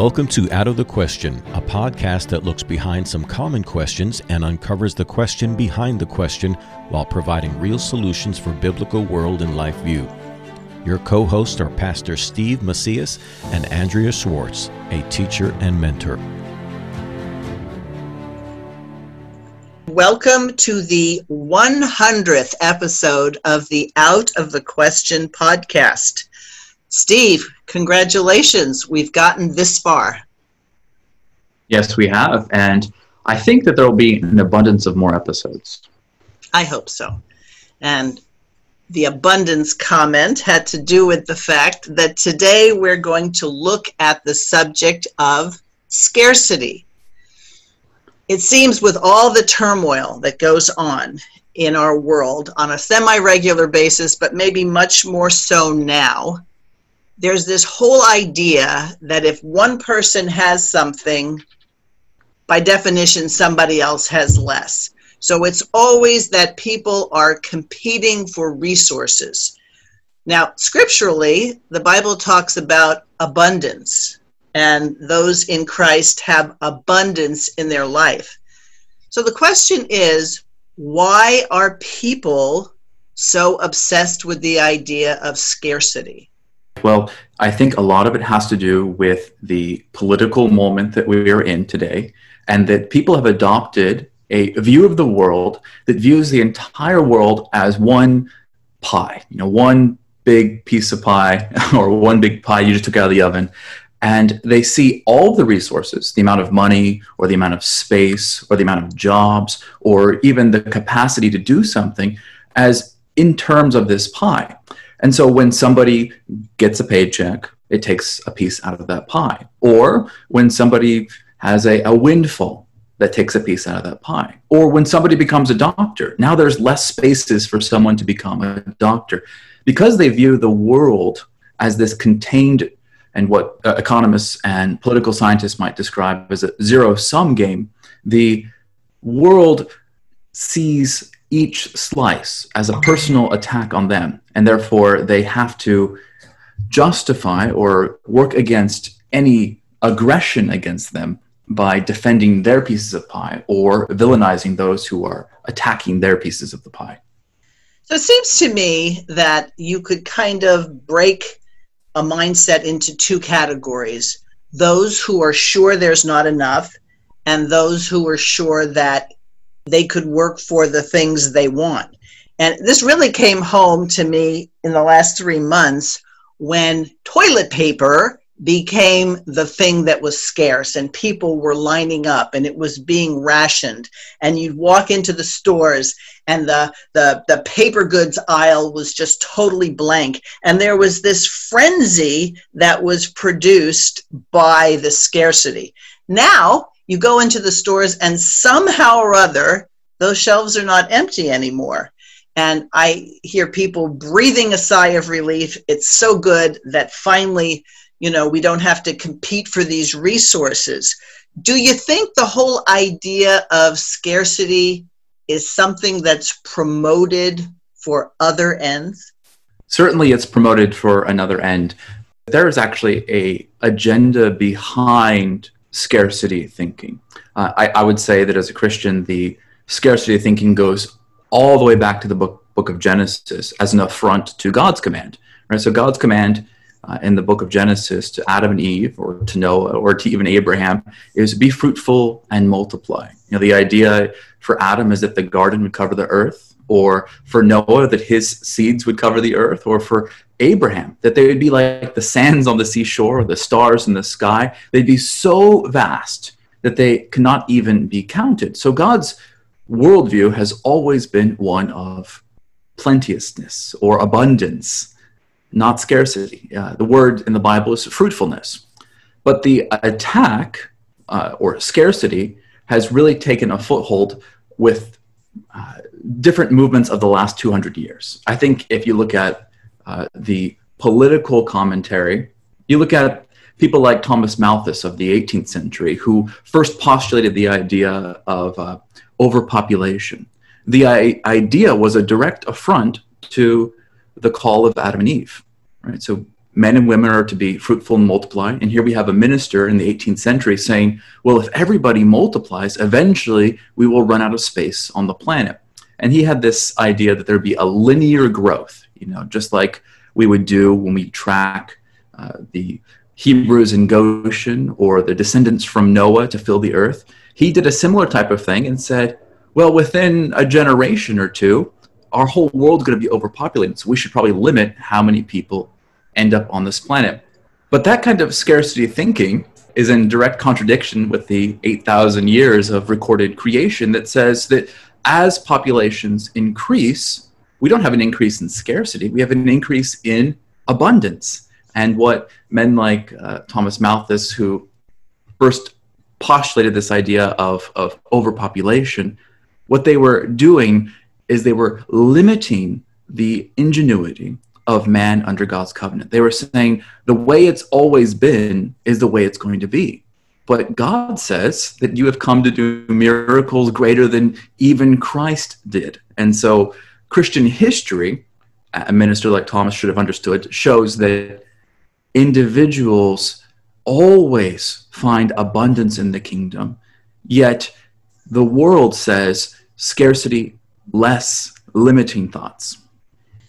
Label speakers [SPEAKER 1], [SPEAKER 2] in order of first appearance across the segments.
[SPEAKER 1] Welcome to Out of the Question, a podcast that looks behind some common questions and uncovers the question behind the question while providing real solutions for biblical world and life view. Your co hosts are Pastor Steve Macias and Andrea Schwartz, a teacher and mentor.
[SPEAKER 2] Welcome to the 100th episode of the Out of the Question podcast. Steve, congratulations. We've gotten this far.
[SPEAKER 3] Yes, we have. And I think that there will be an abundance of more episodes.
[SPEAKER 2] I hope so. And the abundance comment had to do with the fact that today we're going to look at the subject of scarcity. It seems with all the turmoil that goes on in our world on a semi regular basis, but maybe much more so now, there's this whole idea that if one person has something, by definition, somebody else has less. So it's always that people are competing for resources. Now, scripturally, the Bible talks about abundance, and those in Christ have abundance in their life. So the question is why are people so obsessed with the idea of scarcity?
[SPEAKER 3] Well, I think a lot of it has to do with the political moment that we are in today, and that people have adopted a view of the world that views the entire world as one pie, you know, one big piece of pie or one big pie you just took out of the oven. And they see all the resources, the amount of money or the amount of space or the amount of jobs or even the capacity to do something as in terms of this pie. And so when somebody gets a paycheck, it takes a piece out of that pie. Or when somebody has a, a windfall, that takes a piece out of that pie. Or when somebody becomes a doctor, now there's less spaces for someone to become a doctor. Because they view the world as this contained and what uh, economists and political scientists might describe as a zero sum game, the world sees each slice as a personal attack on them, and therefore they have to justify or work against any aggression against them by defending their pieces of pie or villainizing those who are attacking their pieces of the pie.
[SPEAKER 2] So it seems to me that you could kind of break a mindset into two categories those who are sure there's not enough, and those who are sure that they could work for the things they want. And this really came home to me in the last three months when toilet paper became the thing that was scarce and people were lining up and it was being rationed. And you'd walk into the stores and the, the the paper goods aisle was just totally blank. And there was this frenzy that was produced by the scarcity. Now you go into the stores and somehow or other those shelves are not empty anymore and i hear people breathing a sigh of relief. It's so good that finally you know we don't have to compete for these resources. Do you think the whole idea of scarcity is something that's promoted for other ends?
[SPEAKER 3] Certainly it's promoted for another end. There is actually a agenda behind scarcity thinking. Uh, I, I, would say that as a Christian, the scarcity thinking goes all the way back to the book, book of Genesis as an affront to God's command. Right? So God's command uh, in the book of Genesis to Adam and Eve, or to Noah, or to even Abraham, is be fruitful and multiply. You know, the idea for Adam is that the garden would cover the earth, or for Noah that his seeds would cover the earth, or for Abraham, that they would be like the sands on the seashore or the stars in the sky. They'd be so vast that they cannot even be counted. So God's worldview has always been one of plenteousness or abundance, not scarcity. Uh, the word in the Bible is fruitfulness. But the attack uh, or scarcity has really taken a foothold with uh, different movements of the last 200 years. I think if you look at uh, the political commentary. You look at people like Thomas Malthus of the 18th century, who first postulated the idea of uh, overpopulation. The I- idea was a direct affront to the call of Adam and Eve. Right? So men and women are to be fruitful and multiply. And here we have a minister in the 18th century saying, well, if everybody multiplies, eventually we will run out of space on the planet. And he had this idea that there'd be a linear growth, you know, just like we would do when we track uh, the Hebrews in Goshen or the descendants from Noah to fill the earth. He did a similar type of thing and said, well, within a generation or two, our whole world's going to be overpopulated. So we should probably limit how many people end up on this planet. But that kind of scarcity thinking is in direct contradiction with the 8,000 years of recorded creation that says that as populations increase, we don't have an increase in scarcity, we have an increase in abundance. And what men like uh, Thomas Malthus, who first postulated this idea of, of overpopulation, what they were doing is they were limiting the ingenuity of man under God's covenant. They were saying the way it's always been is the way it's going to be. But God says that you have come to do miracles greater than even Christ did. And so Christian history, a minister like Thomas should have understood, shows that individuals always find abundance in the kingdom. Yet the world says scarcity, less, limiting thoughts.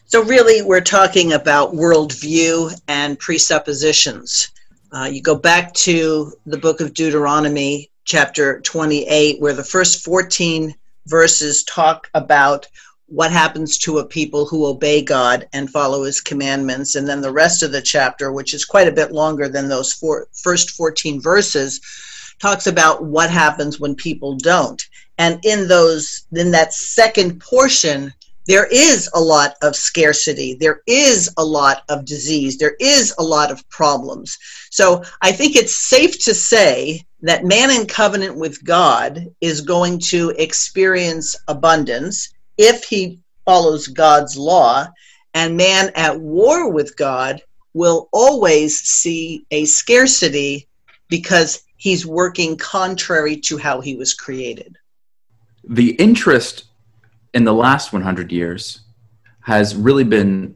[SPEAKER 2] So, really, we're talking about worldview and presuppositions. Uh, you go back to the book of Deuteronomy, chapter 28, where the first 14 verses talk about what happens to a people who obey God and follow his commandments. And then the rest of the chapter, which is quite a bit longer than those four, first 14 verses, talks about what happens when people don't. And in those, in that second portion, there is a lot of scarcity. There is a lot of disease. There is a lot of problems. So I think it's safe to say that man in covenant with God is going to experience abundance if he follows God's law, and man at war with God will always see a scarcity because he's working contrary to how he was created.
[SPEAKER 3] The interest in the last 100 years has really been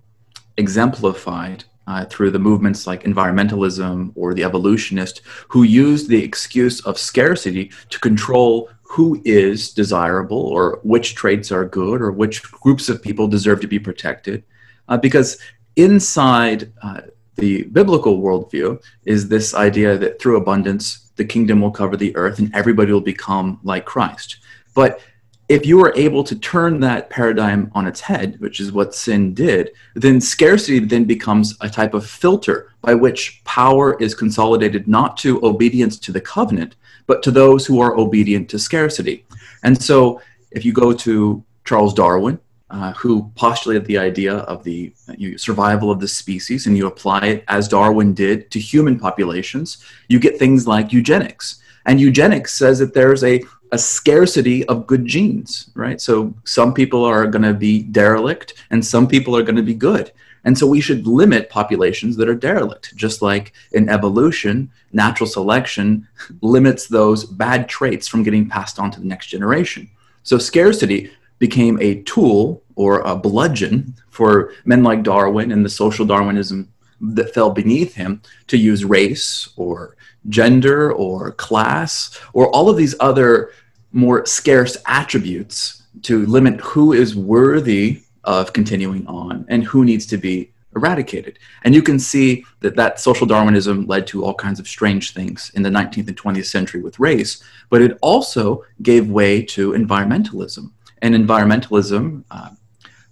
[SPEAKER 3] exemplified uh, through the movements like environmentalism or the evolutionist who used the excuse of scarcity to control who is desirable or which traits are good or which groups of people deserve to be protected. Uh, because inside uh, the biblical worldview is this idea that through abundance, the kingdom will cover the earth and everybody will become like Christ. But if you are able to turn that paradigm on its head, which is what sin did, then scarcity then becomes a type of filter by which power is consolidated not to obedience to the covenant, but to those who are obedient to scarcity. And so if you go to Charles Darwin, uh, who postulated the idea of the survival of the species, and you apply it as Darwin did to human populations, you get things like eugenics. And eugenics says that there's a a scarcity of good genes, right? So some people are going to be derelict and some people are going to be good. And so we should limit populations that are derelict, just like in evolution, natural selection limits those bad traits from getting passed on to the next generation. So scarcity became a tool or a bludgeon for men like Darwin and the social Darwinism that fell beneath him to use race or gender or class or all of these other more scarce attributes to limit who is worthy of continuing on and who needs to be eradicated. And you can see that that social Darwinism led to all kinds of strange things in the 19th and 20th century with race, but it also gave way to environmentalism. And environmentalism uh,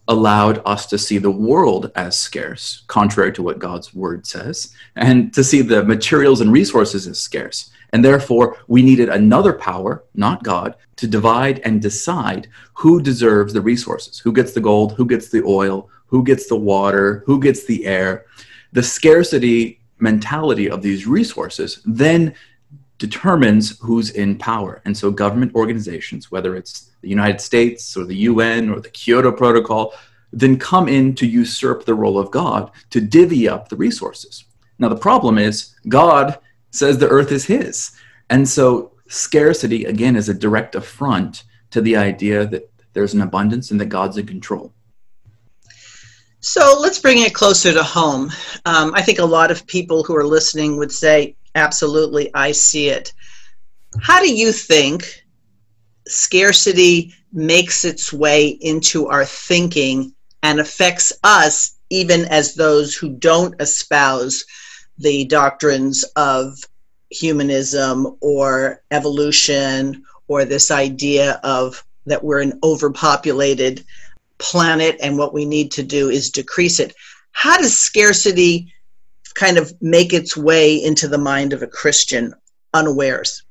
[SPEAKER 3] allowed us to see the world as scarce, contrary to what God's word says, and to see the materials and resources as scarce. And therefore, we needed another power, not God, to divide and decide who deserves the resources who gets the gold, who gets the oil, who gets the water, who gets the air. The scarcity mentality of these resources then determines who's in power. And so, government organizations, whether it's the United States or the UN or the Kyoto Protocol, then come in to usurp the role of God to divvy up the resources. Now, the problem is God says the earth is his. And so, scarcity, again, is a direct affront to the idea that there's an abundance and that God's in control.
[SPEAKER 2] So let's bring it closer to home. Um, I think a lot of people who are listening would say, absolutely, I see it. How do you think scarcity makes its way into our thinking and affects us, even as those who don't espouse the doctrines of humanism or evolution or this idea of that we're an overpopulated planet and what we need to do is decrease it. How does scarcity kind of make its way into the mind of a Christian unawares?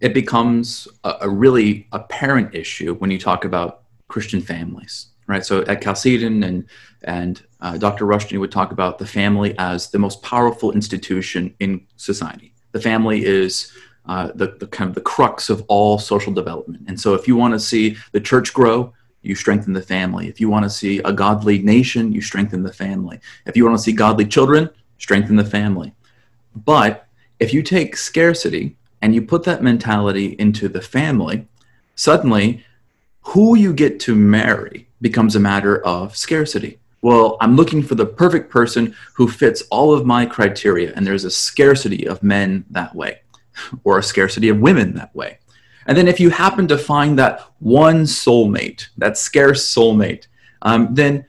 [SPEAKER 3] It becomes a, a really apparent issue when you talk about Christian families, right? So at Chalcedon and and uh, Dr. Rushdoony would talk about the family as the most powerful institution in society. The family is uh, the, the kind of the crux of all social development. And so, if you want to see the church grow, you strengthen the family. If you want to see a godly nation, you strengthen the family. If you want to see godly children, strengthen the family. But if you take scarcity and you put that mentality into the family, suddenly who you get to marry becomes a matter of scarcity. Well, I'm looking for the perfect person who fits all of my criteria, and there's a scarcity of men that way, or a scarcity of women that way. And then if you happen to find that one soulmate, that scarce soulmate, um, then,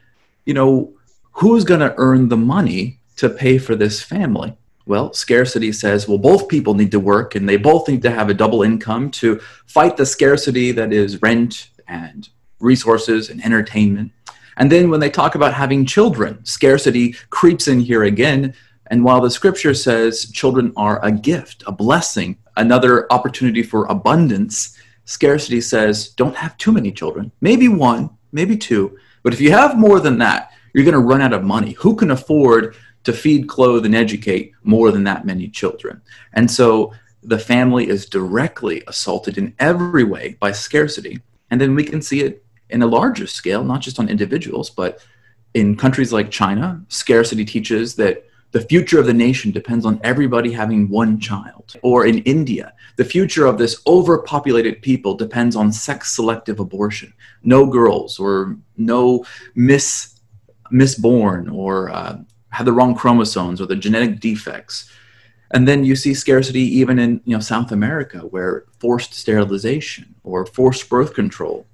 [SPEAKER 3] you know, who's going to earn the money to pay for this family? Well, scarcity says, well, both people need to work and they both need to have a double income to fight the scarcity that is rent and resources and entertainment. And then when they talk about having children, scarcity creeps in here again. And while the scripture says children are a gift, a blessing, another opportunity for abundance, scarcity says don't have too many children. Maybe one, maybe two. But if you have more than that, you're going to run out of money. Who can afford to feed, clothe, and educate more than that many children? And so the family is directly assaulted in every way by scarcity. And then we can see it in a larger scale, not just on individuals, but in countries like China, scarcity teaches that the future of the nation depends on everybody having one child. Or in India, the future of this overpopulated people depends on sex selective abortion. No girls or no miss, misborn or uh, have the wrong chromosomes or the genetic defects. And then you see scarcity even in you know, South America, where forced sterilization or forced birth control,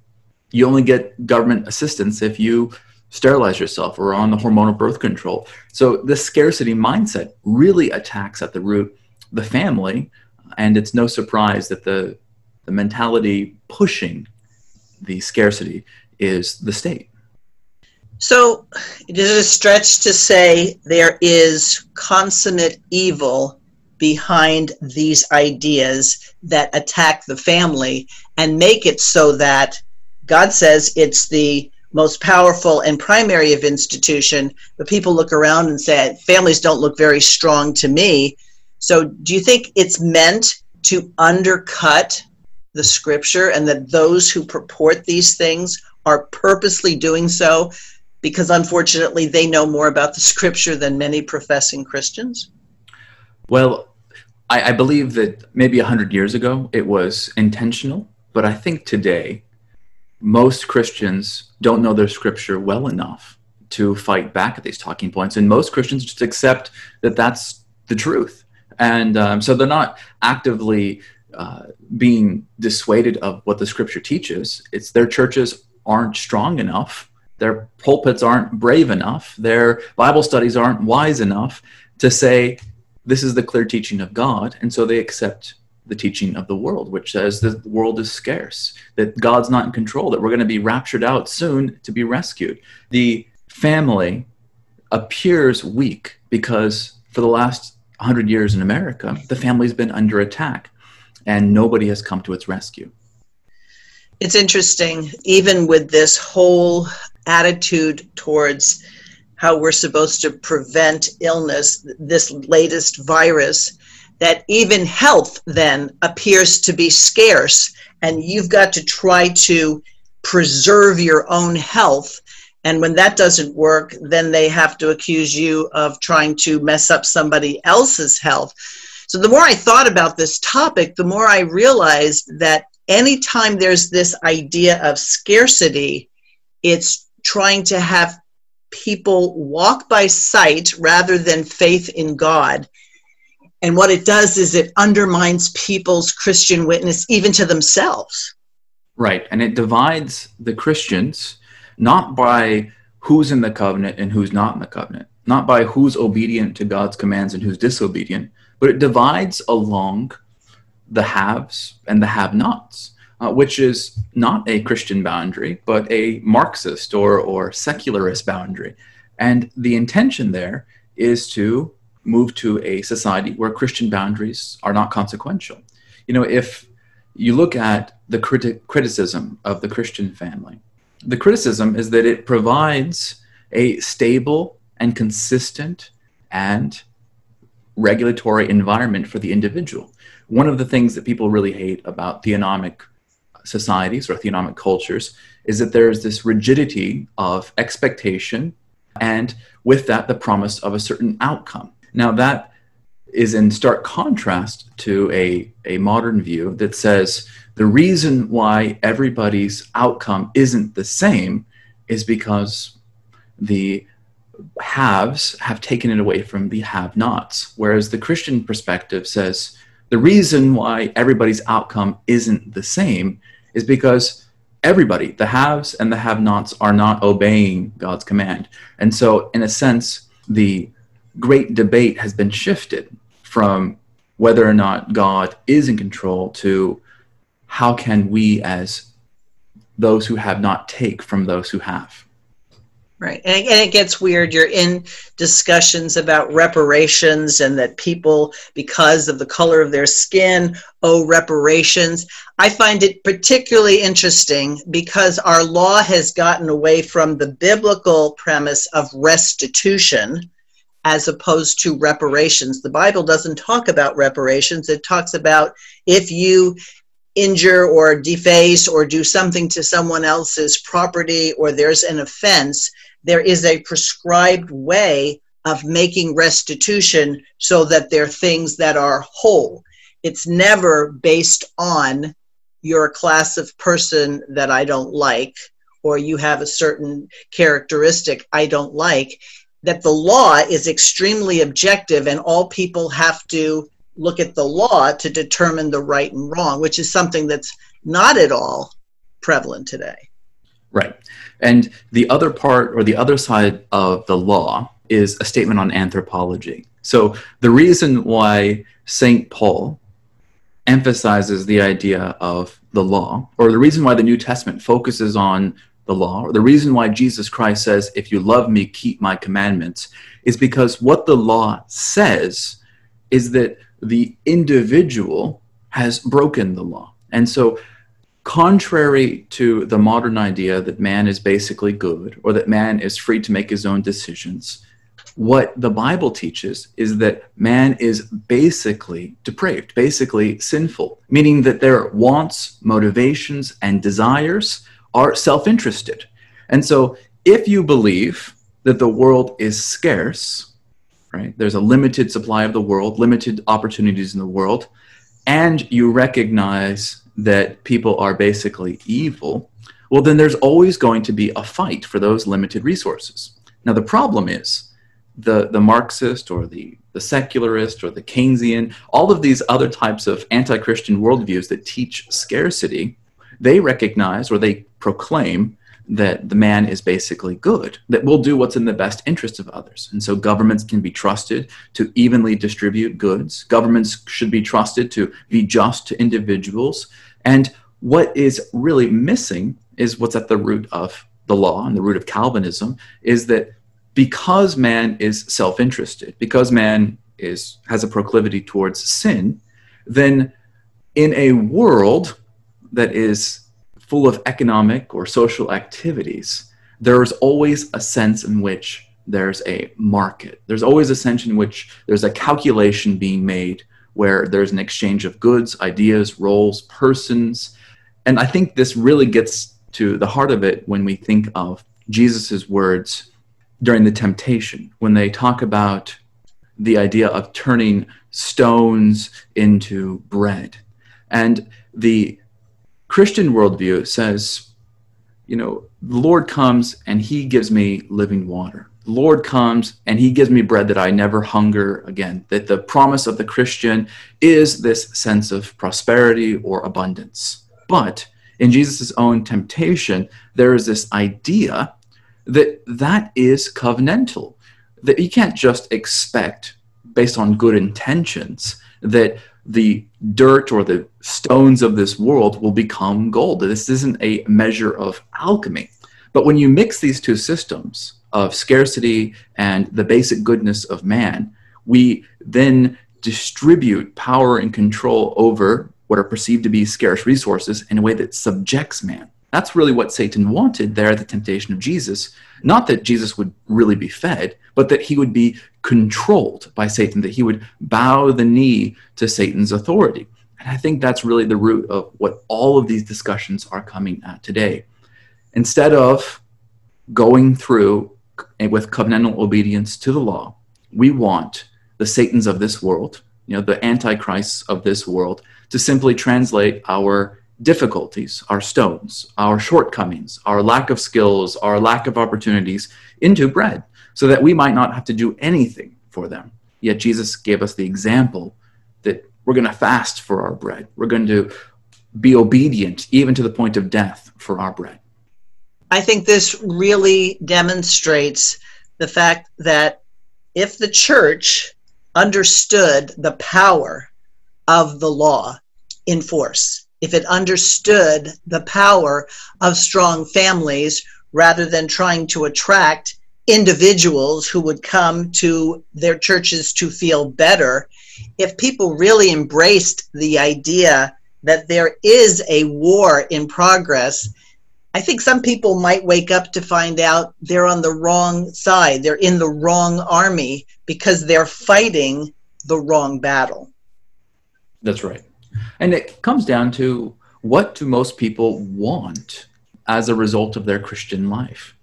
[SPEAKER 3] you only get government assistance if you sterilize yourself or on the hormonal birth control. So the scarcity mindset really attacks at the root the family, and it's no surprise that the the mentality pushing the scarcity is the state.
[SPEAKER 2] So it is a stretch to say there is consummate evil behind these ideas that attack the family and make it so that God says it's the most powerful and primary of institution, but people look around and say families don't look very strong to me. So, do you think it's meant to undercut the scripture and that those who purport these things are purposely doing so because unfortunately they know more about the scripture than many professing Christians?
[SPEAKER 3] Well, I, I believe that maybe 100 years ago it was intentional, but I think today most Christians don't know their scripture well enough to fight back at these talking points. And most Christians just accept that that's the truth. And um, so they're not actively uh, being dissuaded of what the scripture teaches. It's their churches aren't strong enough, their pulpits aren't brave enough, their Bible studies aren't wise enough to say, this is the clear teaching of God. And so they accept the teaching of the world, which says that the world is scarce, that God's not in control, that we're going to be raptured out soon to be rescued. The family appears weak because for the last 100 years in America, the family's been under attack and nobody has come to its rescue.
[SPEAKER 2] It's interesting, even with this whole attitude towards how we're supposed to prevent illness, this latest virus that even health then appears to be scarce and you've got to try to preserve your own health and when that doesn't work then they have to accuse you of trying to mess up somebody else's health so the more i thought about this topic the more i realized that anytime there's this idea of scarcity it's trying to have people walk by sight rather than faith in God. And what it does is it undermines people's Christian witness even to themselves.
[SPEAKER 3] Right. And it divides the Christians not by who's in the covenant and who's not in the covenant, not by who's obedient to God's commands and who's disobedient, but it divides along the haves and the have nots uh, which is not a Christian boundary, but a Marxist or, or secularist boundary. And the intention there is to move to a society where Christian boundaries are not consequential. You know, if you look at the criti- criticism of the Christian family, the criticism is that it provides a stable and consistent and regulatory environment for the individual. One of the things that people really hate about theonomic societies or theonomic cultures is that there is this rigidity of expectation and with that the promise of a certain outcome now that is in stark contrast to a, a modern view that says the reason why everybody's outcome isn't the same is because the haves have taken it away from the have nots whereas the christian perspective says the reason why everybody's outcome isn't the same is because everybody, the haves and the have nots, are not obeying God's command. And so, in a sense, the great debate has been shifted from whether or not God is in control to how can we, as those who have not, take from those who have.
[SPEAKER 2] Right. And, it gets weird. You're in discussions about reparations and that people, because of the color of their skin, owe reparations. I find it particularly interesting because our law has gotten away from the biblical premise of restitution as opposed to reparations. The Bible doesn't talk about reparations, it talks about if you injure or deface or do something to someone else's property or there's an offense, there is a prescribed way of making restitution so that they're things that are whole. It's never based on you're a class of person that I don't like or you have a certain characteristic I don't like. That the law is extremely objective and all people have to look at the law to determine the right and wrong, which is something that's not at all prevalent today.
[SPEAKER 3] Right. And the other part or the other side of the law is a statement on anthropology. So the reason why St. Paul emphasizes the idea of the law, or the reason why the New Testament focuses on the law, or the reason why Jesus Christ says, If you love me, keep my commandments, is because what the law says is that the individual has broken the law. And so, contrary to the modern idea that man is basically good or that man is free to make his own decisions, what the Bible teaches is that man is basically depraved, basically sinful, meaning that their wants, motivations, and desires are self interested. And so, if you believe that the world is scarce, right? There's a limited supply of the world, limited opportunities in the world, and you recognize that people are basically evil, well, then there's always going to be a fight for those limited resources. Now, the problem is the, the Marxist or the, the secularist or the Keynesian, all of these other types of anti Christian worldviews that teach scarcity, they recognize or they proclaim that the man is basically good, that will do what's in the best interest of others. And so governments can be trusted to evenly distribute goods. Governments should be trusted to be just to individuals. And what is really missing is what's at the root of the law and the root of Calvinism is that because man is self-interested, because man is has a proclivity towards sin, then in a world that is full of economic or social activities, there's always a sense in which there's a market. There's always a sense in which there's a calculation being made where there's an exchange of goods, ideas, roles, persons. And I think this really gets to the heart of it when we think of Jesus' words during the temptation, when they talk about the idea of turning stones into bread. And the Christian worldview says you know, the Lord comes and he gives me living water. The Lord comes and he gives me bread that I never hunger again. That the promise of the Christian is this sense of prosperity or abundance. But in Jesus' own temptation, there is this idea that that is covenantal, that you can't just expect, based on good intentions, that the dirt or the stones of this world will become gold. This isn't a measure of alchemy. But when you mix these two systems of scarcity and the basic goodness of man, we then distribute power and control over what are perceived to be scarce resources in a way that subjects man. That's really what Satan wanted there at the temptation of Jesus. Not that Jesus would really be fed, but that he would be controlled by Satan, that he would bow the knee to Satan's authority. And I think that's really the root of what all of these discussions are coming at today. Instead of going through with covenantal obedience to the law, we want the Satans of this world, you know, the antichrists of this world, to simply translate our difficulties, our stones, our shortcomings, our lack of skills, our lack of opportunities into bread so that we might not have to do anything for them. Yet Jesus gave us the example that we're going to fast for our bread. We're going to be obedient even to the point of death for our bread.
[SPEAKER 2] I think this really demonstrates the fact that if the church understood the power of the law in force, if it understood the power of strong families rather than trying to attract individuals who would come to their churches to feel better, if people really embraced the idea that there is a war in progress, I think some people might wake up to find out they're on the wrong side. They're in the wrong army because they're fighting the wrong battle.
[SPEAKER 3] That's right. And it comes down to what do most people want as a result of their Christian life?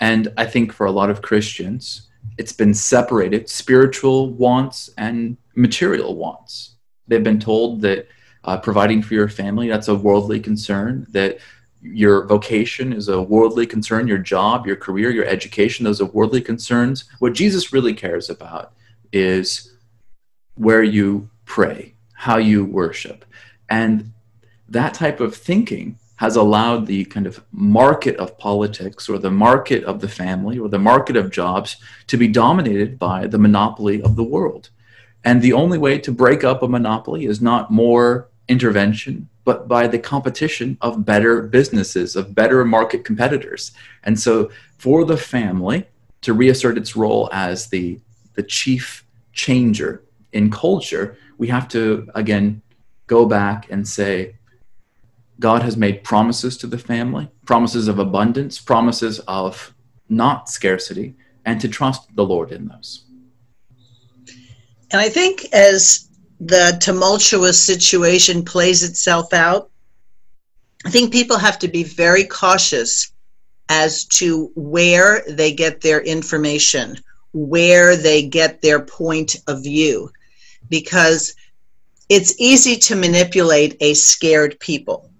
[SPEAKER 3] And I think for a lot of Christians, it's been separated spiritual wants and material wants. They've been told that uh, providing for your family, that's a worldly concern, that your vocation is a worldly concern, your job, your career, your education, those are worldly concerns. What Jesus really cares about is where you pray, how you worship. And that type of thinking has allowed the kind of market of politics or the market of the family or the market of jobs to be dominated by the monopoly of the world. And the only way to break up a monopoly is not more intervention, but by the competition of better businesses, of better market competitors. And so for the family to reassert its role as the, the chief changer in culture, we have to, again, go back and say, God has made promises to the family, promises of abundance, promises of not scarcity, and to trust the Lord in those.
[SPEAKER 2] And I think as the tumultuous situation plays itself out, I think people have to be very cautious as to where they get their information, where they get their point of view, because it's easy to manipulate a scared people.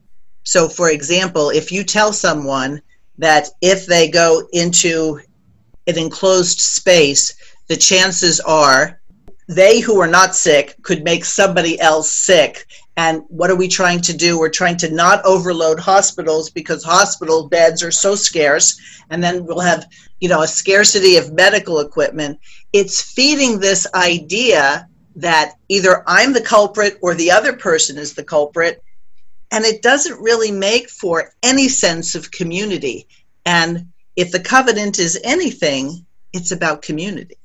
[SPEAKER 2] So, for example, if you tell someone that if they go into an enclosed space, the chances are they who are not sick could make somebody else sick. And what are we trying to do? We're trying to not overload hospitals because hospital beds are so scarce. And then we'll have, you know, a scarcity of medical equipment. It's feeding this idea that either I'm the culprit or the other person is the culprit. And it doesn't really make for any sense of community. And if the covenant is anything, it's about community.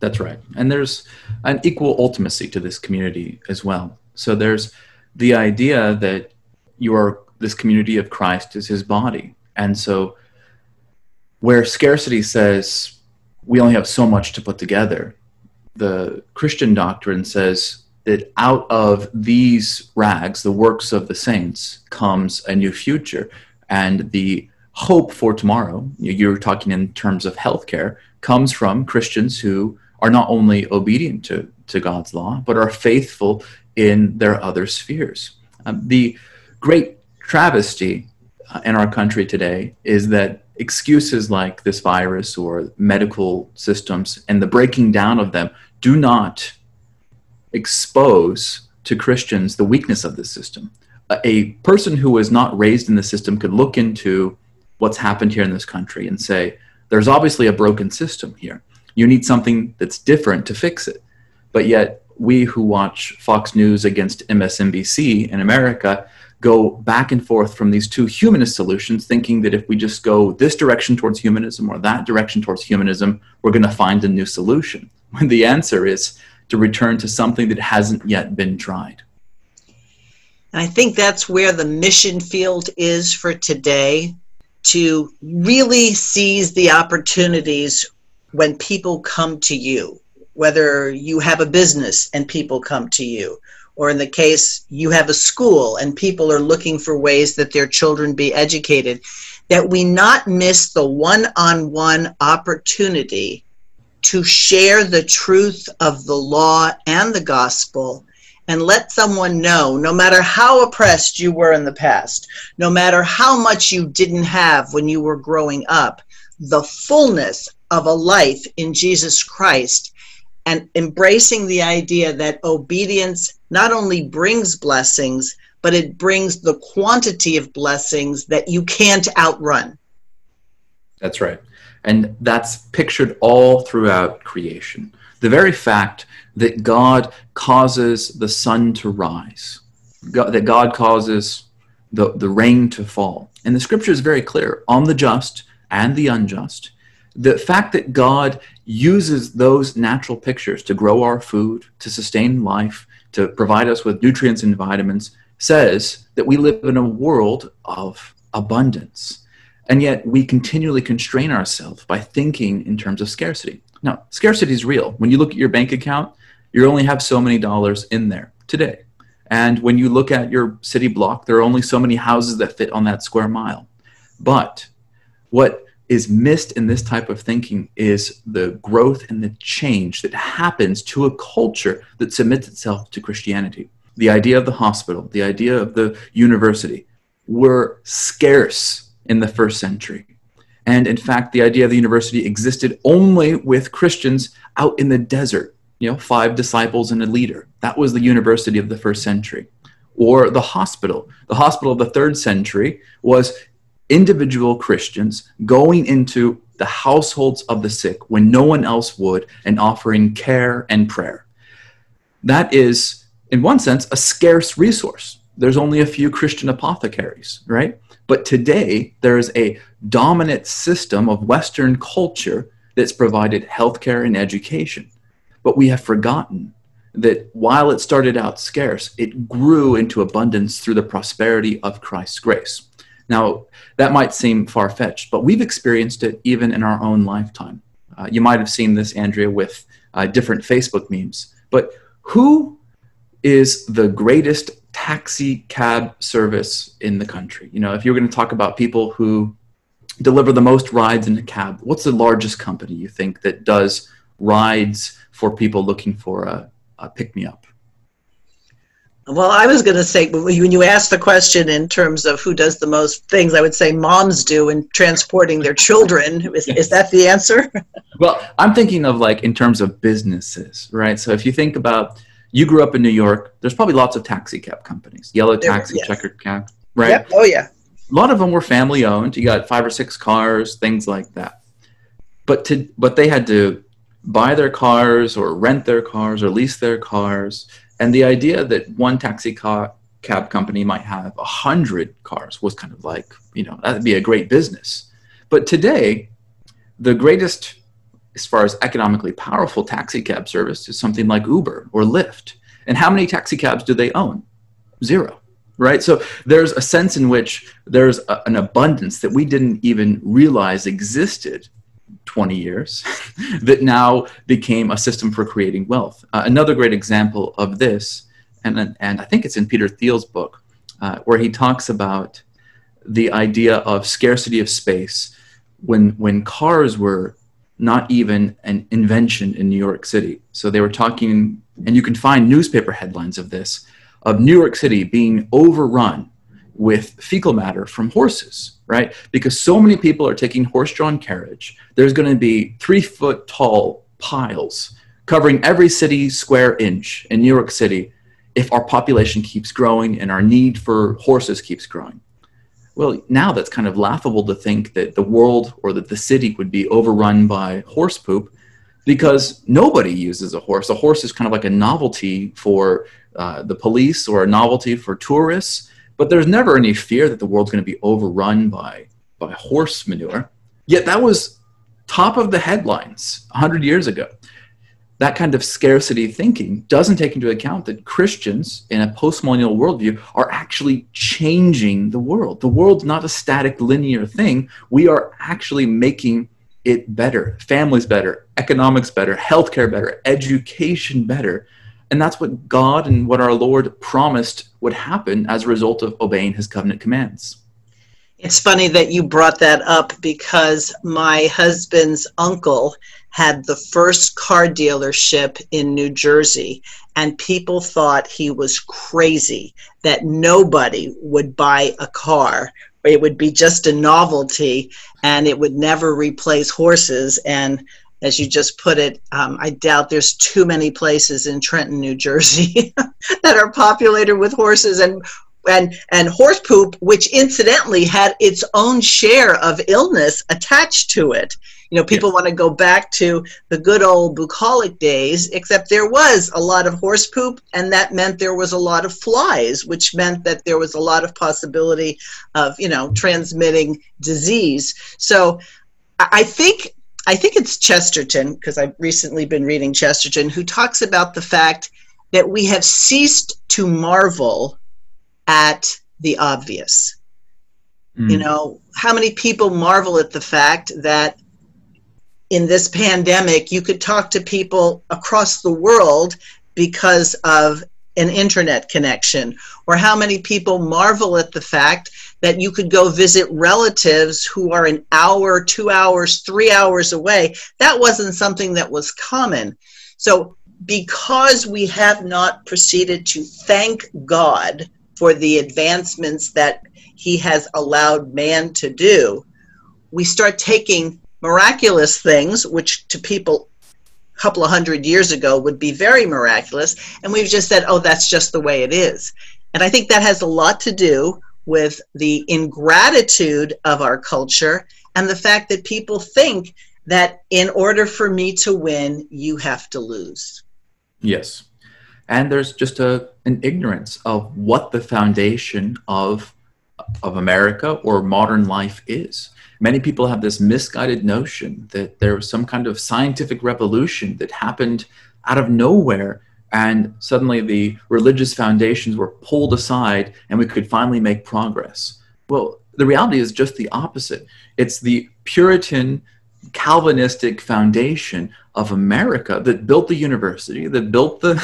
[SPEAKER 3] That's right. And there's an equal ultimacy to this community as well. So there's the idea that you are this community of Christ is his body. And so where scarcity says we only have so much to put together, the Christian doctrine says that out of these rags, the works of the saints, comes a new future. And the hope for tomorrow, you're talking in terms of healthcare, comes from Christians who are not only obedient to, to God's law, but are faithful in their other spheres. Um, the great travesty uh, in our country today is that excuses like this virus or medical systems and the breaking down of them do not expose to Christians the weakness of the system. A person who was not raised in the system could look into what's happened here in this country and say, there's obviously a broken system here. You need something that's different to fix it. But yet, we who watch Fox News against MSNBC in America go back and forth from these two humanist solutions, thinking that if we just go this direction towards humanism or that direction towards humanism, we're going to find a new solution. When the answer is to return to something that hasn't yet been tried.
[SPEAKER 2] And I think that's where the mission field is for today to really seize the opportunities when people come to you, whether you have a business and people come to you, or in the case you have a school and people are looking for ways that their children be educated, that we not miss the one on one opportunity to share the truth of the law and the gospel and let someone know no matter how oppressed you were in the past, no matter how much you didn't have when you were growing up, the fullness of a life in Jesus Christ and embracing the idea that obedience not only brings blessings, but it brings the quantity of blessings that you can't outrun.
[SPEAKER 3] That's right. And that's pictured all throughout creation. The very fact that God causes the sun to rise, that God causes the, the rain to fall. And the scripture is very clear on the just and the unjust. The fact that God uses those natural pictures to grow our food, to sustain life, to provide us with nutrients and vitamins says that we live in a world of abundance. And yet we continually constrain ourselves by thinking in terms of scarcity. Now, scarcity is real. When you look at your bank account, you only have so many dollars in there today. And when you look at your city block, there are only so many houses that fit on that square mile. But what is missed in this type of thinking is the growth and the change that happens to a culture that submits itself to Christianity. The idea of the hospital, the idea of the university were scarce in the first century. And in fact, the idea of the university existed only with Christians out in the desert, you know, five disciples and a leader. That was the university of the first century. Or the hospital. The hospital of the third century was individual Christians going into the households of the sick when no one else would and offering care and prayer. That is, in one sense, a scarce resource. There's only a few Christian apothecaries, right? But today, there is a dominant system of Western culture that's provided healthcare and education. But we have forgotten that while it started out scarce, it grew into abundance through the prosperity of Christ's grace. Now, that might seem far fetched, but we've experienced it even in our own lifetime. Uh, you might have seen this, Andrea, with uh, different Facebook memes. But who is the greatest taxi cab service in the country. You know, if you're going to talk about people who deliver the most rides in a cab, what's the largest company you think that does rides for people looking for a, a pick me up?
[SPEAKER 2] Well, I was going to say, when you ask the question in terms of who does the most things, I would say moms do in transporting their children. Is, yes. is that the answer?
[SPEAKER 3] well, I'm thinking of like in terms of businesses, right? So if you think about you grew up in New York. There's probably lots of taxi cab companies, yellow taxi, yes. checkered cab, right?
[SPEAKER 2] Yep. Oh yeah.
[SPEAKER 3] A lot of them were family owned. You got five or six cars, things like that. But to but they had to buy their cars or rent their cars or lease their cars. And the idea that one taxi car cab company might have a hundred cars was kind of like, you know, that'd be a great business. But today, the greatest as far as economically powerful taxi cab service is something like Uber or Lyft. And how many taxi cabs do they own? Zero, right? So there's a sense in which there's a, an abundance that we didn't even realize existed 20 years that now became a system for creating wealth. Uh, another great example of this, and, and I think it's in Peter Thiel's book, uh, where he talks about the idea of scarcity of space when, when cars were not even an invention in New York City. So they were talking, and you can find newspaper headlines of this, of New York City being overrun with fecal matter from horses, right? Because so many people are taking horse drawn carriage, there's going to be three foot tall piles covering every city square inch in New York City if our population keeps growing and our need for horses keeps growing. Well, now that's kind of laughable to think that the world or that the city would be overrun by horse poop because nobody uses a horse. A horse is kind of like a novelty for uh, the police or a novelty for tourists, but there's never any fear that the world's going to be overrun by, by horse manure. Yet that was top of the headlines 100 years ago that kind of scarcity thinking doesn't take into account that Christians in a postmillennial worldview are actually changing the world. The world's not a static linear thing. We are actually making it better, families better, economics better, healthcare better, education better. And that's what God and what our Lord promised would happen as a result of obeying his covenant commands.
[SPEAKER 2] It's funny that you brought that up because my husband's uncle had the first car dealership in New Jersey, and people thought he was crazy that nobody would buy a car. It would be just a novelty and it would never replace horses. And as you just put it, um, I doubt there's too many places in Trenton, New Jersey that are populated with horses. And and and horse poop which incidentally had its own share of illness attached to it you know people yes. want to go back to the good old bucolic days except there was a lot of horse poop and that meant there was a lot of flies which meant that there was a lot of possibility of you know transmitting disease so i think i think it's chesterton because i've recently been reading chesterton who talks about the fact that we have ceased to marvel at the obvious. Mm. You know, how many people marvel at the fact that in this pandemic you could talk to people across the world because of an internet connection? Or how many people marvel at the fact that you could go visit relatives who are an hour, two hours, three hours away? That wasn't something that was common. So, because we have not proceeded to thank God for the advancements that he has allowed man to do, we start taking miraculous things, which to people a couple of hundred years ago would be very miraculous, and we've just said, oh, that's just the way it is. And I think that has a lot to do with the ingratitude of our culture and the fact that people think that in order for me to win, you have to lose.
[SPEAKER 3] Yes and there's just a an ignorance of what the foundation of of America or modern life is. Many people have this misguided notion that there was some kind of scientific revolution that happened out of nowhere and suddenly the religious foundations were pulled aside and we could finally make progress. Well, the reality is just the opposite. It's the Puritan Calvinistic foundation of America that built the university, that built the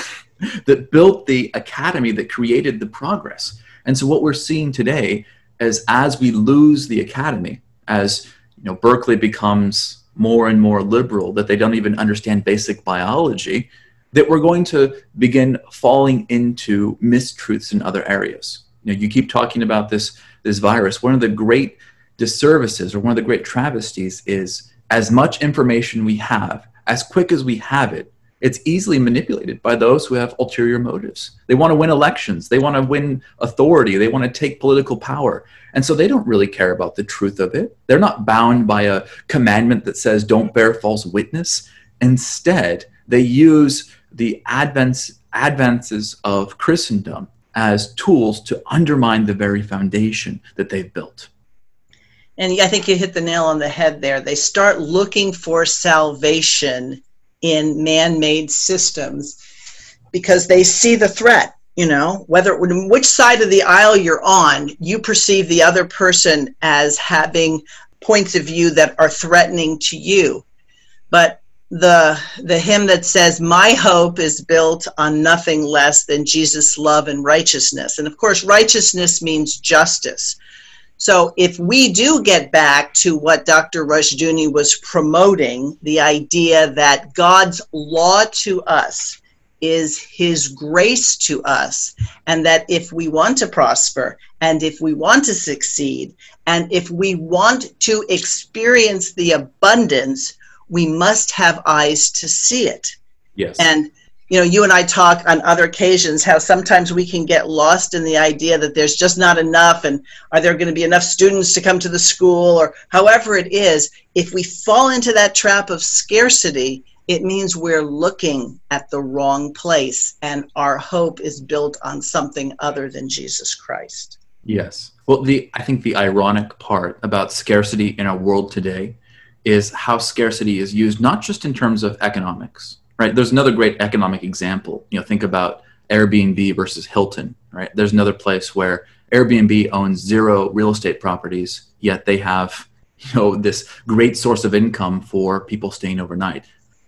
[SPEAKER 3] that built the academy that created the progress. And so what we're seeing today is as we lose the academy, as you know, Berkeley becomes more and more liberal, that they don't even understand basic biology, that we're going to begin falling into mistruths in other areas. You know, you keep talking about this this virus. One of the great disservices or one of the great travesties is as much information we have, as quick as we have it, it's easily manipulated by those who have ulterior motives. They want to win elections, they want to win authority, they want to take political power. And so they don't really care about the truth of it. They're not bound by a commandment that says don't bear false witness. Instead, they use the advance, advances of Christendom as tools to undermine the very foundation that they've built.
[SPEAKER 2] And I think you hit the nail on the head there. They start looking for salvation in man-made systems because they see the threat you know whether which side of the aisle you're on you perceive the other person as having points of view that are threatening to you but the the hymn that says my hope is built on nothing less than jesus love and righteousness and of course righteousness means justice so if we do get back to what Dr. Rushdoony was promoting, the idea that God's law to us is his grace to us. And that if we want to prosper and if we want to succeed and if we want to experience the abundance, we must have eyes to see it.
[SPEAKER 3] Yes.
[SPEAKER 2] And you know, you and I talk on other occasions how sometimes we can get lost in the idea that there's just not enough and are there going to be enough students to come to the school or however it is. If we fall into that trap of scarcity, it means we're looking at the wrong place and our hope is built on something other than Jesus Christ.
[SPEAKER 3] Yes. Well, the I think the ironic part about scarcity in our world today is how scarcity is used not just in terms of economics, right? There's another great economic example. You know, think about Airbnb versus Hilton, right? There's another place where Airbnb owns zero real estate properties, yet they have, you know, this great source of income for people staying overnight.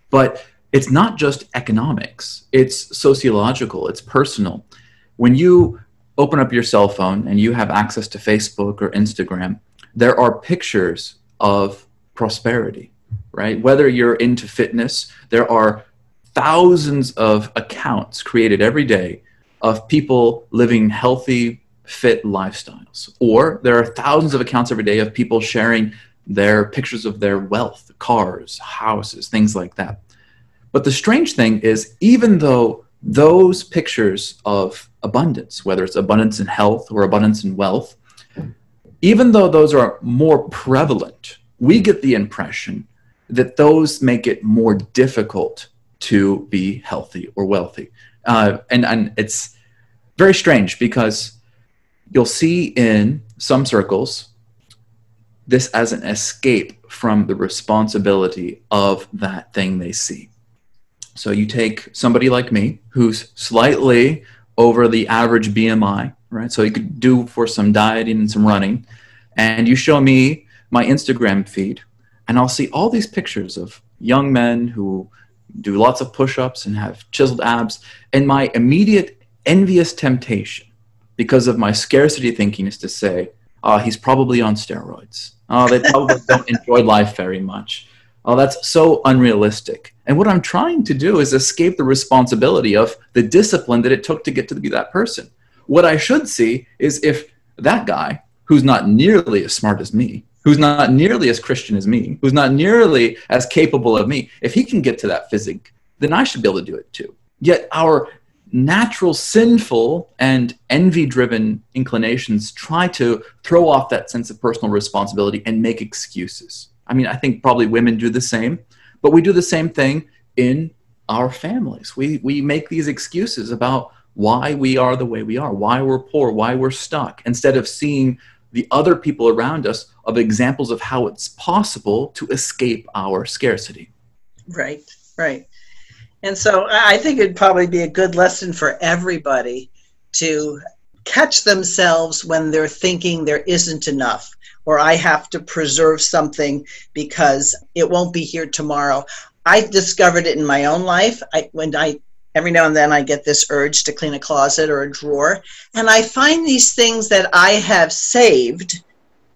[SPEAKER 3] But it's not just economics, it's sociological, it's personal. When you open up your cell phone and you have access to Facebook or Instagram, there are pictures of prosperity, right? Whether you're into fitness, there are thousands of accounts created every day of people living healthy, fit lifestyles. Or there are thousands of accounts every day of people sharing their pictures of their wealth, cars, houses, things like that. But the strange thing is, even though those pictures of abundance, whether it's abundance in health or abundance in wealth, even though those are more prevalent, we get the impression that those make it more difficult to be healthy or wealthy. Uh, and, and it's very strange because you'll see in some circles this as an escape from the responsibility of that thing they see. So you take somebody like me who's slightly over the average BMI, right? So you could do for some dieting and some running, and you show me my Instagram feed, and I'll see all these pictures of young men who do lots of push-ups and have chiseled abs, and my immediate envious temptation because of my scarcity thinking is to say, oh, he's probably on steroids. Oh, they probably don't enjoy life very much. Oh, that's so unrealistic. And what I'm trying to do is escape the responsibility of the discipline that it took to get to be that person. What I should see is if that guy, who's not nearly as smart as me, who's not nearly as Christian as me, who's not nearly as capable of me, if he can get to that physique, then I should be able to do it too. Yet our natural sinful and envy driven inclinations try to throw off that sense of personal responsibility and make excuses. I mean, I think probably women do the same, but we do the same thing in our families. We, we make these excuses about why we are the way we are, why we're poor, why we're stuck, instead of seeing the other people around us of examples of how it's possible to escape our scarcity.
[SPEAKER 2] Right, right. And so I think it'd probably be a good lesson for everybody to catch themselves when they're thinking there isn't enough or I have to preserve something because it won't be here tomorrow. I discovered it in my own life. I, when I every now and then I get this urge to clean a closet or a drawer, and I find these things that I have saved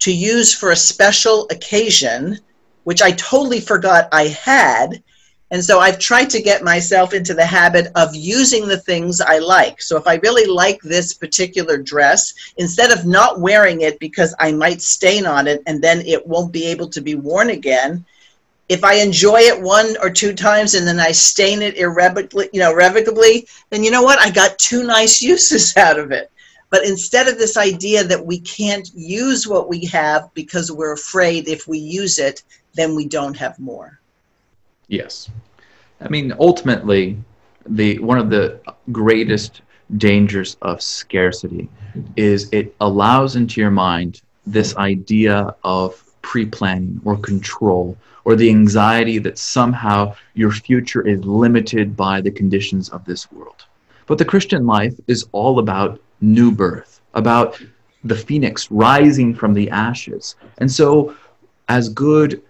[SPEAKER 2] to use for a special occasion, which I totally forgot I had. And so I've tried to get myself into the habit of using the things I like. So if I really like this particular dress, instead of not wearing it because I might stain on it and then it won't be able to be worn again, if I enjoy it one or two times and then I stain it irrevocably, you know, irrevocably, then you know what? I got two nice uses out of it. But instead of this idea that we can't use what we have because we're afraid if we use it, then we don't have more.
[SPEAKER 3] Yes. I mean, ultimately, the one of the greatest dangers of scarcity is it allows into your mind this idea of pre-planning or control or the anxiety that somehow your future is limited by the conditions of this world. But the Christian life is all about new birth, about the phoenix rising from the ashes. And so, as good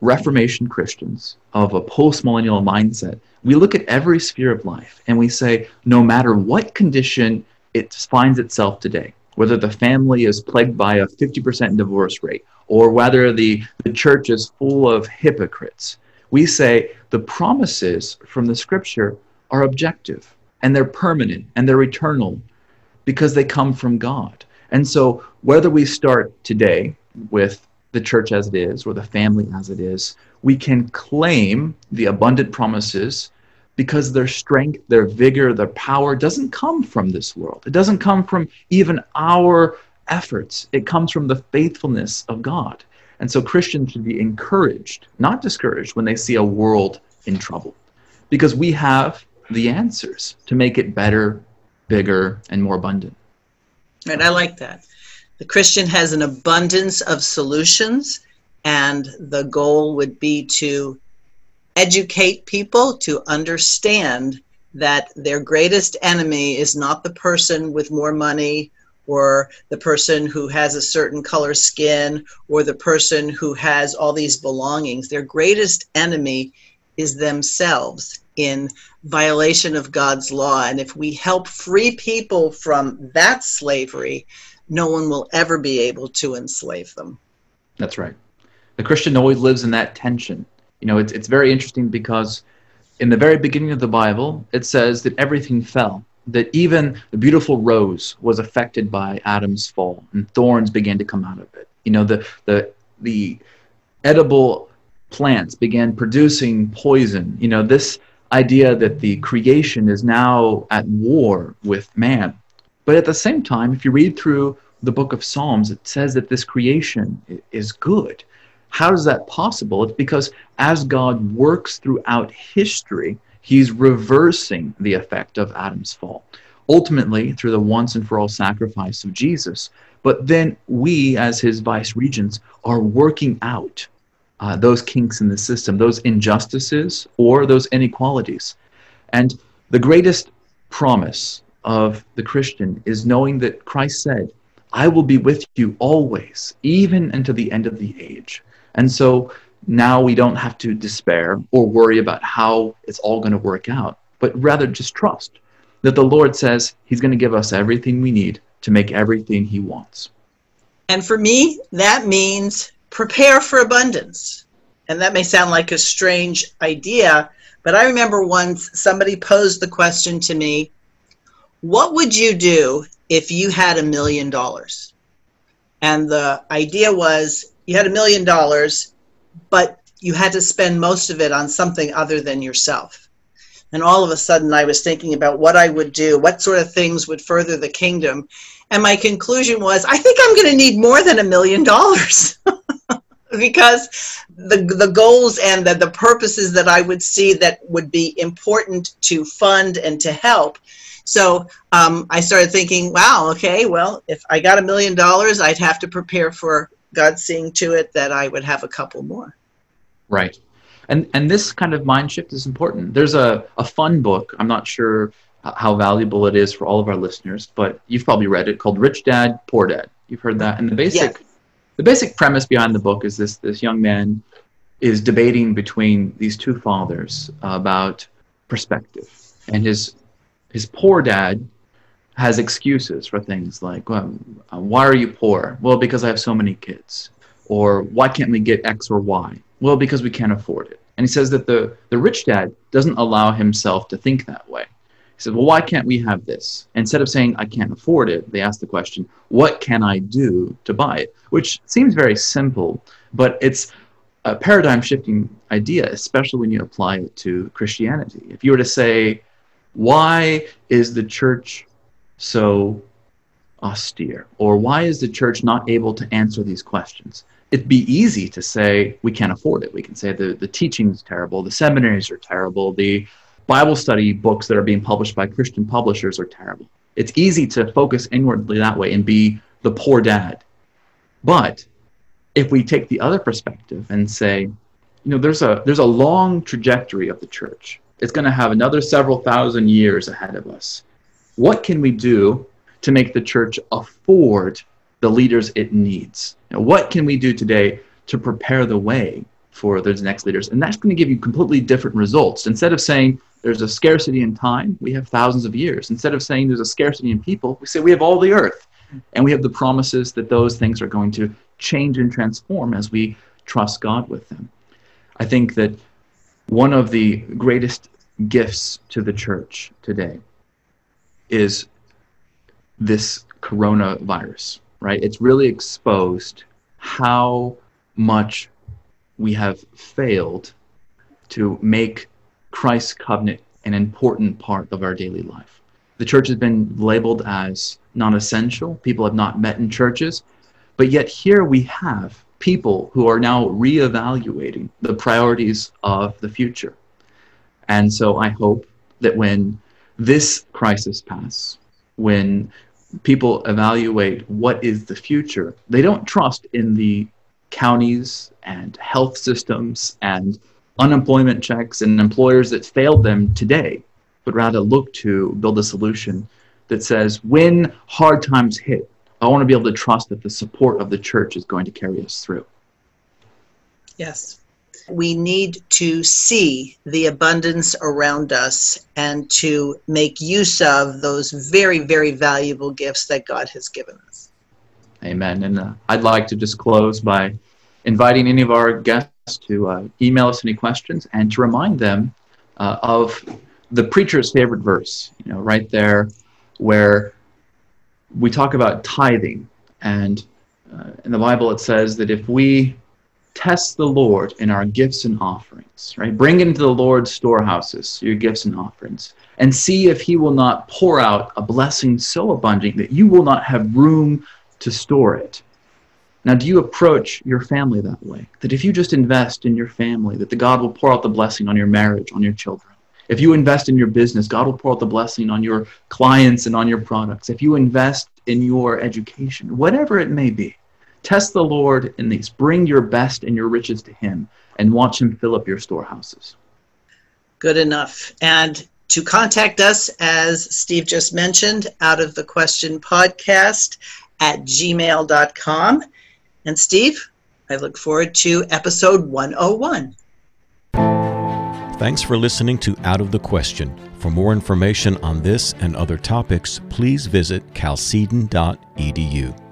[SPEAKER 3] Reformation Christians of a postmillennial mindset, we look at every sphere of life and we say, no matter what condition it finds itself today, whether the family is plagued by a 50% divorce rate, or whether the, the church is full of hypocrites. We say the promises from the scripture are objective and they're permanent and they're eternal because they come from God. And so, whether we start today with the church as it is or the family as it is, we can claim the abundant promises because their strength, their vigor, their power doesn't come from this world. It doesn't come from even our efforts. It comes from the faithfulness of God. And so Christians should be encouraged, not discouraged, when they see a world in trouble, because we have the answers to make it better, bigger, and more abundant.
[SPEAKER 2] And I like that. The Christian has an abundance of solutions, and the goal would be to educate people to understand that their greatest enemy is not the person with more money or the person who has a certain color skin or the person who has all these belongings. Their greatest enemy is themselves in violation of God's law. And if we help free people from that slavery, no one will ever be able to enslave them.
[SPEAKER 3] That's right. The Christian always lives in that tension. You know, it's, it's very interesting because in the very beginning of the Bible, it says that everything fell, that even the beautiful rose was affected by Adam's fall, and thorns began to come out of it. You know, the, the, the edible plants began producing poison. You know, this idea that the creation is now at war with man. But at the same time, if you read through the book of Psalms, it says that this creation is good. How is that possible? It's because as God works throughout history, he's reversing the effect of Adam's fall. Ultimately, through the once and for all sacrifice of Jesus. But then we, as his vice regents, are working out uh, those kinks in the system, those injustices or those inequalities. And the greatest promise of the Christian is knowing that Christ said, I will be with you always, even unto the end of the age. And so now we don't have to despair or worry about how it's all going to work out, but rather just trust that the Lord says He's going to give us everything we need to make everything He wants.
[SPEAKER 2] And for me, that means prepare for abundance. And that may sound like a strange idea, but I remember once somebody posed the question to me What would you do if you had a million dollars? And the idea was you had a million dollars, but you had to spend most of it on something other than yourself. And all of a sudden, I was thinking about what I would do, what sort of things would further the kingdom. And my conclusion was, I think I'm going to need more than a million dollars. because the the goals and the, the purposes that I would see that would be important to fund and to help. So um, I started thinking, wow, okay, well, if I got a million dollars, I'd have to prepare for God seeing to it that I would have a couple more.
[SPEAKER 3] Right. And and this kind of mind shift is important. There's a, a fun book. I'm not sure how valuable it is for all of our listeners, but you've probably read it called Rich Dad, Poor Dad. You've heard that. And the basic yes the basic premise behind the book is this this young man is debating between these two fathers about perspective and his his poor dad has excuses for things like well, uh, why are you poor well because i have so many kids or why can't we get x or y well because we can't afford it and he says that the the rich dad doesn't allow himself to think that way he says, Well, why can't we have this? Instead of saying, I can't afford it, they ask the question, What can I do to buy it? Which seems very simple, but it's a paradigm shifting idea, especially when you apply it to Christianity. If you were to say, Why is the church so austere? Or why is the church not able to answer these questions? It'd be easy to say, We can't afford it. We can say the, the teaching is terrible, the seminaries are terrible, the Bible study books that are being published by Christian publishers are terrible. It's easy to focus inwardly that way and be the poor dad. But if we take the other perspective and say, you know, there's a there's a long trajectory of the church. It's going to have another several thousand years ahead of us. What can we do to make the church afford the leaders it needs? Know, what can we do today to prepare the way for those next leaders? And that's going to give you completely different results. Instead of saying, there's a scarcity in time, we have thousands of years. Instead of saying there's a scarcity in people, we say we have all the earth. And we have the promises that those things are going to change and transform as we trust God with them. I think that one of the greatest gifts to the church today is this coronavirus, right? It's really exposed how much we have failed to make Christ's covenant an important part of our daily life. The church has been labeled as non essential. People have not met in churches. But yet, here we have people who are now reevaluating the priorities of the future. And so I hope that when this crisis pass, when people evaluate what is the future, they don't trust in the counties and health systems and unemployment checks and employers that failed them today, but rather look to build a solution that says when hard times hit, I want to be able to trust that the support of the church is going to carry us through.
[SPEAKER 2] Yes. We need to see the abundance around us and to make use of those very, very valuable gifts that God has given us.
[SPEAKER 3] Amen. And uh, I'd like to just close by inviting any of our guests to uh, email us any questions and to remind them uh, of the preacher's favorite verse, you know, right there where we talk about tithing. And uh, in the Bible, it says that if we test the Lord in our gifts and offerings, right, bring into the Lord's storehouses your gifts and offerings, and see if he will not pour out a blessing so abundant that you will not have room to store it. Now, do you approach your family that way? That if you just invest in your family, that the God will pour out the blessing on your marriage, on your children. If you invest in your business, God will pour out the blessing on your clients and on your products. If you invest in your education, whatever it may be, test the Lord in these. Bring your best and your riches to Him and watch Him fill up your storehouses.
[SPEAKER 2] Good enough. And to contact us, as Steve just mentioned, out of the question podcast at gmail.com. And Steve, I look forward to episode 101.
[SPEAKER 1] Thanks for listening to Out of the Question. For more information on this and other topics, please visit chalcedon.edu.